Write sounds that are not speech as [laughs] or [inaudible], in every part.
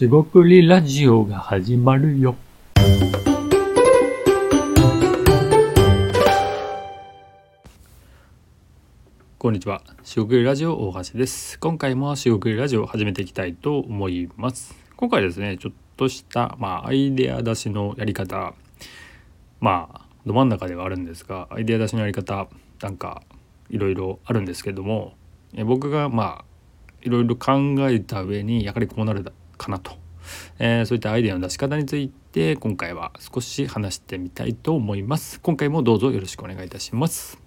しごくりラジオが始まるよ。こんにちは。しごくりラジオ大橋です。今回もしごくりラジオを始めていきたいと思います。今回ですね、ちょっとした、まあ、アイデア出しのやり方、まあ、ど真ん中ではあるんですが、アイデア出しのやり方、なんか、いろいろあるんですけども、え僕が、まあ、いろいろ考えた上に、やはりこうなるかなと、えーそういったアイデアの出し方について、今回は少し話してみたいと思います。今回もどうぞよろしくお願いいたします。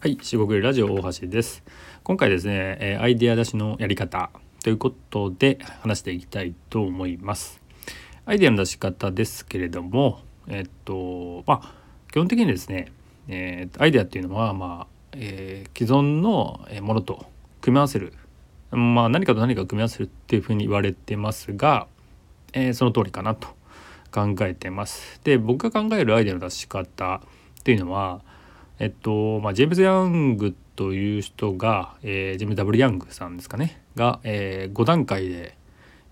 はい、四国ラジオ大橋です。今回ですね、えーアイデア出しのやり方ということで話していきたいと思います。アイデアの出し方ですけれども、えっとまあ基本的にですね、えーアイデアっていうのはまあ、えー既存のものと組み合わせる、まあ何かと何かを組み合わせるっていうふうに言われてますが、えーその通りかなと考えてます。で僕が考えるアイデアの出し方っていうのはえっとまあ、ジェームズ・ヤングという人が、えージェームズ・ W・ ヤングさんですかねが、え5段階で、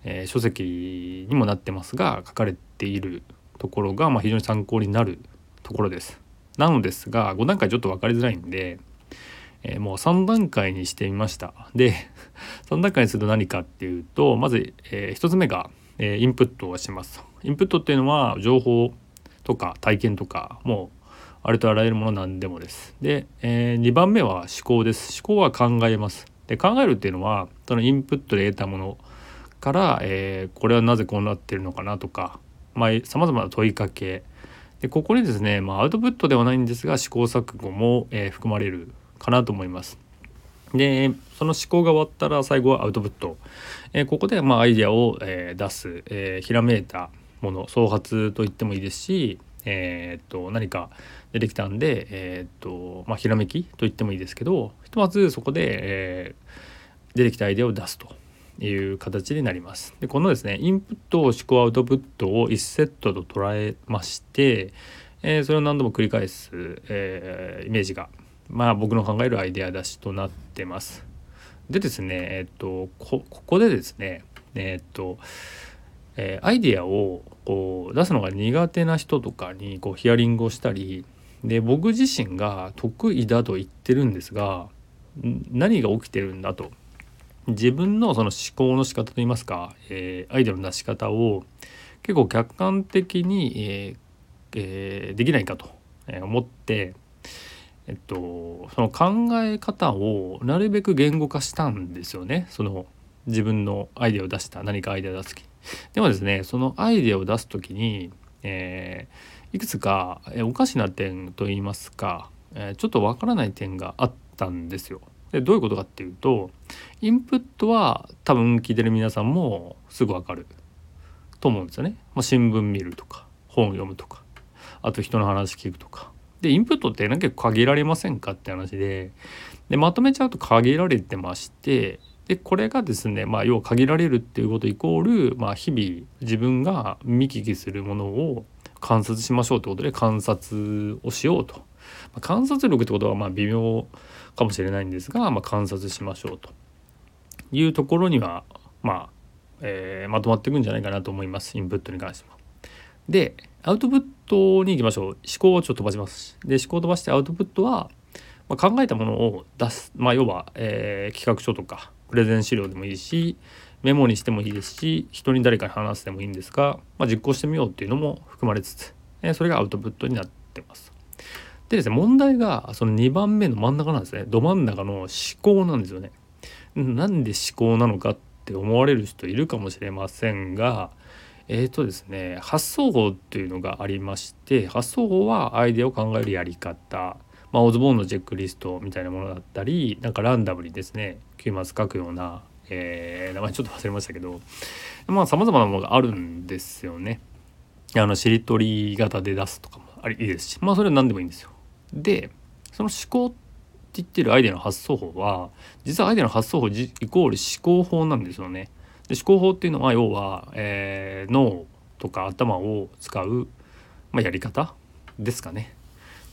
えー書籍にもなってますが書かれているところが、まあ、非常に参考になるところです。なのですが5段階ちょっと分かりづらいんで、えーもう3段階にしてみました。で [laughs] 3段階にすると何かっていうとまず、え1つ目が、えインプットをします。インプットっていうのは情報とか体験とかもうありとあらゆるものなんでもです。で、え2番目は思考です。思考は考えます。で考えるっていうのはそのインプットで得たものから、えーこれはなぜこうなってるのかなとかさまざ、まな問いかけでここにですね、まあ、アウトプットではないんですが試行錯誤も、えー含まれるかなと思います。でその思考が終わったら最後はアウトプット、えーここでまあアイデアを、えー出す、えーひらめいたもの創発と言ってもいいですし、えーっと何か出てきたんで、えーっとまあ、ひらめきと言ってもいいですけどひとまずそこで、えー出てきたアイデアを出すという形になります。でこのですねインプットを思考アウトプットを1セットと捉えまして、えーそれを何度も繰り返す、えーイメージがまあ僕の考えるアイデア出しとなってます。でですねえっとここでですねえっと、えーアイデアをこう出すのが苦手な人とかにこうヒアリングをしたりで僕自身が得意だと言ってるんですが何が起きてるんだと自分のその思考の仕方といいますか、えーアイデアの出し方を結構客観的に、えーえーできないかと思って、えっと、その考え方をなるべく言語化したんですよねその自分のアイデアを出した何かアイデアを出す時でもですねそのアイデアを出す時に、えーいくつか、えーおかしな点といいますか、えーちょっとわからない点があったんですよ。でどういうことかっていうとインプットは多分聞いてる皆さんもすぐわかると思うんですよね。まあ、新聞見るとか本読むとかあと人の話聞くとか。でインプットって結構限られませんかって話ででまとめちゃうと限られてましてでこれがですね、まあ、要は限られるっていうことイコール、まあ、日々自分が見聞きするものを観察しましょうということで観察をしようと。まあ観察力ってことはまあ微妙かもしれないんですが、まあ、観察しましょうというところにはまあ、えーまとまっていくんじゃないかなと思いますインプットに関しては。でアウトプットに行きましょう思考をちょっと飛ばします。で思考を飛ばしてアウトプットは、まあ、考えたものを出す、まあ、要は、えー企画書とかプレゼン資料でもいいしメモにしてもいいですし人に誰かに話してもいいんですが、まあ、実行してみようっていうのも含まれつつ、えーそれがアウトプットになってます。でですね問題がその2番目の真ん中なんですねど真ん中の思考なんですよね。なんで思考なのかって思われる人いるかもしれませんがえーとですね発想法っていうのがありまして発想法はアイデアを考えるやり方まあ、オズボーンのチェックリストみたいなものだったりなんかランダムにですね9マス書くような、えー名前ちょっと忘れましたけどまあさまざまなものがあるんですよね。あのしりとり型で出すとかもありいいですしまあそれは何でもいいんですよ。でその思考って言ってるアイデアの発想法は実はアイデアの発想法イコール思考法なんですよね。で思考法っていうのは要は、えー脳とか頭を使う、まあ、やり方ですかね。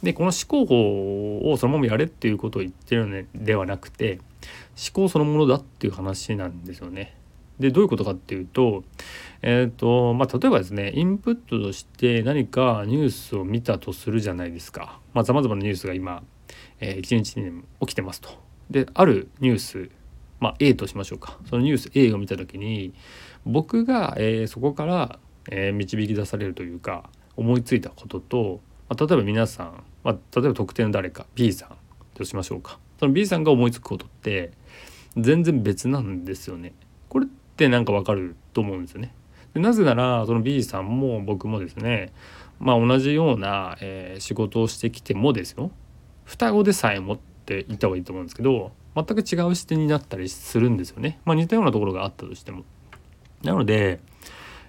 でこの思考法をそのままやれっていうことを言ってるのではなくて思考そのものだっていう話なんですよね。でどういうことかっていうと,、えーとまあ、例えばですねインプットとして何かニュースを見たとするじゃないですかさまざ、まなニュースが今、えー、一日に起きてますと。であるニュース、まあ、A としましょうかそのニュース A を見た時に僕が、えー、そこから、えー、導き出されるというか思いついたことと、まあ、例えば皆さん、まあ、例えば特定の誰か B さんとしましょうかその B さんが思いつくことって全然別なんですよね。これってなんかわかると思うんですよね。でなぜならその B さんも僕もですねまあ同じような、えー、仕事をしてきてもですよ双子でさえ持っていた方がいいと思うんですけど全く違う視点になったりするんですよね。まあ、似たようなところがあったとしても。なので、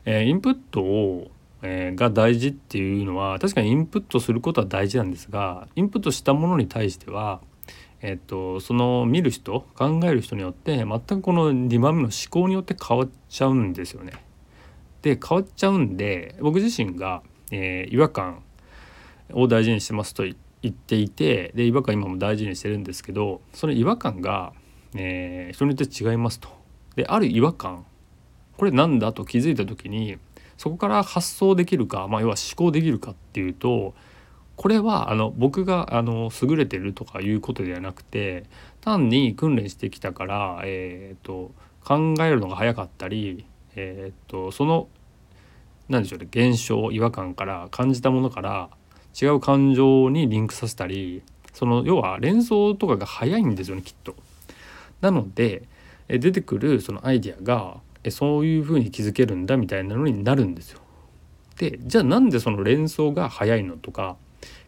えー、インプットを、えー、が大事っていうのは確かにインプットすることは大事なんですがインプットしたものに対してはえっと、その見る人考える人によって全くこの2番目の思考によって変わっちゃうんですよね。で変わっちゃうんで僕自身が、えー、違和感を大事にしてますと言っ言っていてで違和感今も大事にしてるんですけどその違和感が、えー、人によって違いますと。である違和感これなんだと気づいた時にそこから発想できるか、まあ、要は思考できるかっていうとこれはあの僕があの優れてるとかいうことではなくて単に訓練してきたから、えーと、考えるのが早かったり、えーと、その何でしょうね現象違和感から感じたものから違う感情にリンクさせたりその要は連想とかが早いんですよねきっと。なので出てくるそのアイデアがそういうふうに気づけるんだみたいなのになるんですよ。でじゃあなんでその連想が早いのとか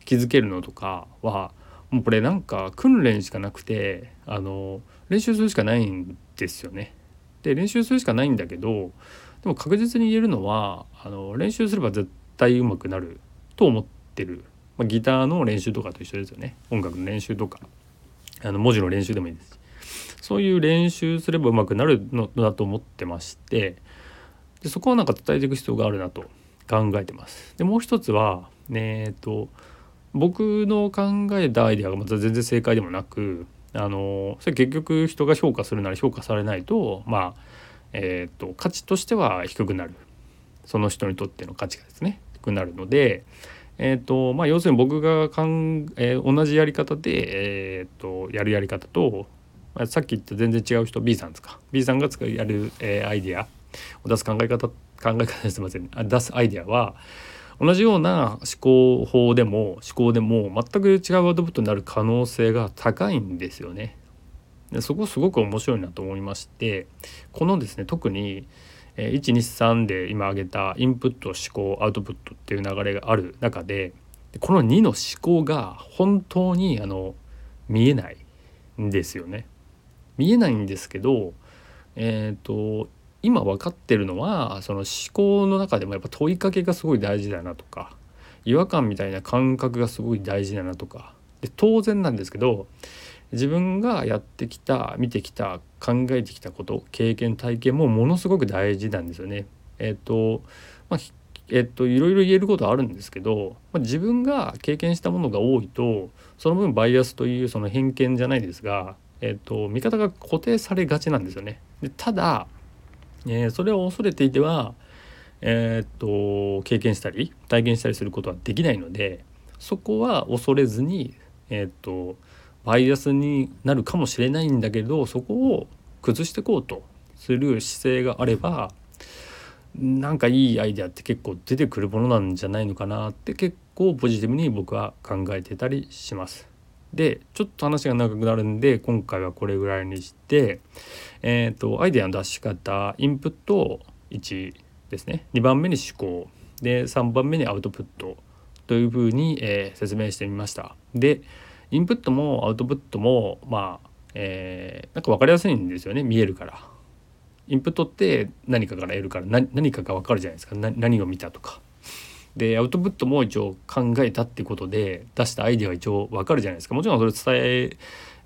気づけるのとかはもうこれなんか訓練しかなくてあの練習するしかないんですよね。で練習するしかないんだけどでも確実に言えるのはあの練習すれば絶対うまくなると思っててる、まあ、ギターの練習とかと一緒ですよね。音楽の練習とか。あの文字の練習でもいいですそういう練習すればうまくなるのだと思ってまして。でそこをなんか伝えていく必要があるなと考えてます。でもう一つはえっ、と僕の考えたアイデアがまた全然正解でもなくあのそれ結局人が評価するなら評価されないとまあえっ、ー、と価値としては低くなる。その人にとっての価値がですね低くなるので、えーとまあ、要するに僕がかん、えー、同じやり方で、えーと、やるやり方とまさっき言った全然違う人 B さんですか B さんが使うやる、えー、アイデアを出す考え方考え方すいません出すアイデアは同じような思考法でも思考でも全く違うアウトプットになる可能性が高いんですよね。でそこすごく面白いなと思いましてこのですね特に123で今挙げたインプット思考アウトプットっていう流れがある中でこの2の思考が本当にあの見えないんですよね。見えないんですけどえっ、ー、と今分かってるのはその思考の中でもやっぱ問いかけがすごい大事だなとか違和感みたいな感覚がすごい大事だなとかで当然なんですけど自分がやってきた見てきた考えてきたこと経験体験もものすごく大事なんですよね。えっ、とまあえっと、いろいろ言えることはあるんですけど、まあ、自分が経験したものが多いとその分バイアスというその偏見じゃないですが、えっと、見方が固定されがちなんですよね。でただえー、それを恐れていては、えー、っと経験したり体験したりすることはできないのでそこは恐れずに、えー、っとバイアスになるかもしれないんだけどそこを崩していこうとする姿勢があればなんかいいアイデアって結構出てくるものなんじゃないのかなって結構ポジティブに僕は考えてたりします。でちょっと話が長くなるんで今回はこれぐらいにしてえっ、ー、とアイデアの出し方インプット1ですね。2番目に思考。で3番目にアウトプットというふうに、えー、説明してみました。でインプットもアウトプットもまあ、えー、なんか分かりやすいんですよね見えるから。インプットって何かから得るから何かが分かるじゃないですか。何を見たとか。でアウトプットも一応考えたってことで出したアイデアが一応わかるじゃないですか。もちろんそれ伝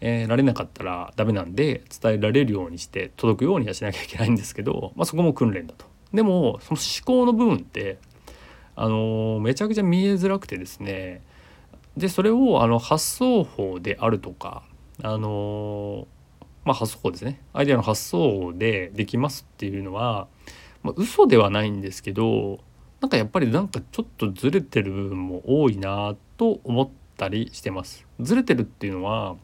えられなかったらダメなんで伝えられるようにして届くようにはしなきゃいけないんですけど、まあ、そこも訓練だと。でもその思考の部分ってあのめちゃくちゃ見えづらくてですねでそれをあの発想法であるとかあのまあ発想法ですねアイデアの発想法でできますっていうのは、まあ、嘘ではないんですけどなんかやっぱりなんかちょっとずれてる部分も多いなと思ったりしてます。ずれてるっていうのは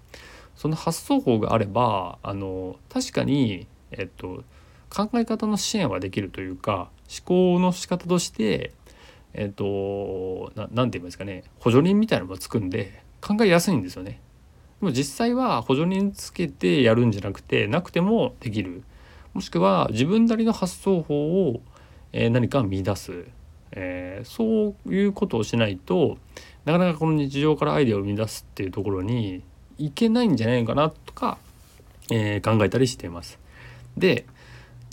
その発想法があればあの確かに、えっと、考え方の支援はできるというか思考の仕方としてえっと何て言いますかね補助輪みたいなのがつくんで考えやすいんですよね。でも実際は補助輪つけてやるんじゃなくてなくてもできるもしくは自分なりの発想法を、えー、何か見出すえー、そういうことをしないとなかなかこの日常からアイデアを生み出すっていうところにいけないんじゃないかなとか、えー、考えたりしています。で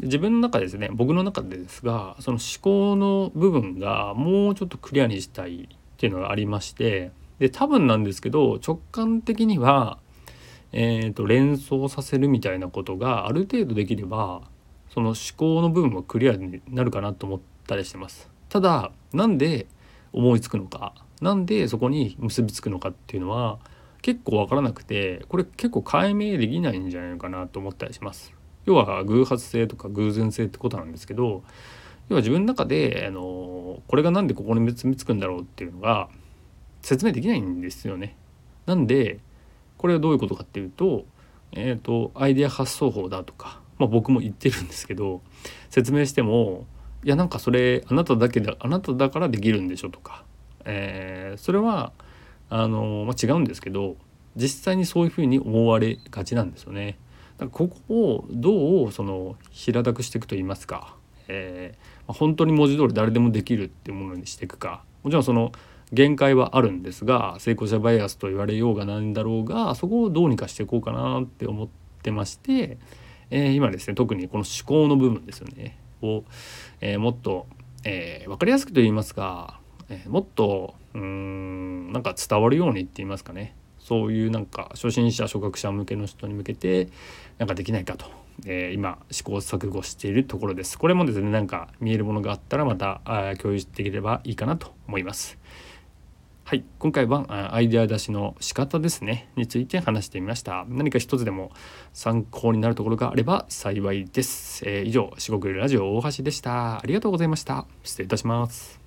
自分の中ですね僕の中でですがその思考の部分がもうちょっとクリアにしたいっていうのがありましてで多分なんですけど直感的には、えーと、連想させるみたいなことがある程度できればその思考の部分はクリアになるかなと思ったりしてます。ただなんで思いつくのかなんでそこに結びつくのかっていうのは結構分からなくてこれ結構解明できないんじゃないのかなと思ったりします。要は偶発性とか偶然性ってことなんですけど要は自分の中であのこれが何でここに結びつくんだろうっていうのが説明できないんですよね。なんでこれはどういうことかっていうと,、えーと、アイデア発想法だとか、まあ、僕も言ってるんですけど説明してもいやなんかそれあなただけだあなただからできるんでしょとか、えー、それはあの、まあ、違うんですけど実際にそういうふうに思われがちなんですよね。だここをどうその平たくしていくと言いますか、えー、本当に文字通り誰でもできるっていうものにしていくか。もちろんその限界はあるんですが成功者バイアスと言われようがなんだろうがそこをどうにかしていこうかなって思ってまして、えー、今ですね特にこの思考の部分ですよね。を、えー、もっと、えー、分かりやすくと言いますか、えー、もっとうんなんか伝わるようにって言いますかね。そういうなんか初心者初学者向けの人に向けてなんかできないかと、えー、今試行錯誤しているところです。これもですねなんか見えるものがあったらまた共有できればいいかなと思います。はい、今回はアイデア出しの仕方ですねについて話してみました。何か一つでも参考になるところがあれば幸いです。えー、以上、四国ラジオ大橋でした。ありがとうございました。失礼いたします。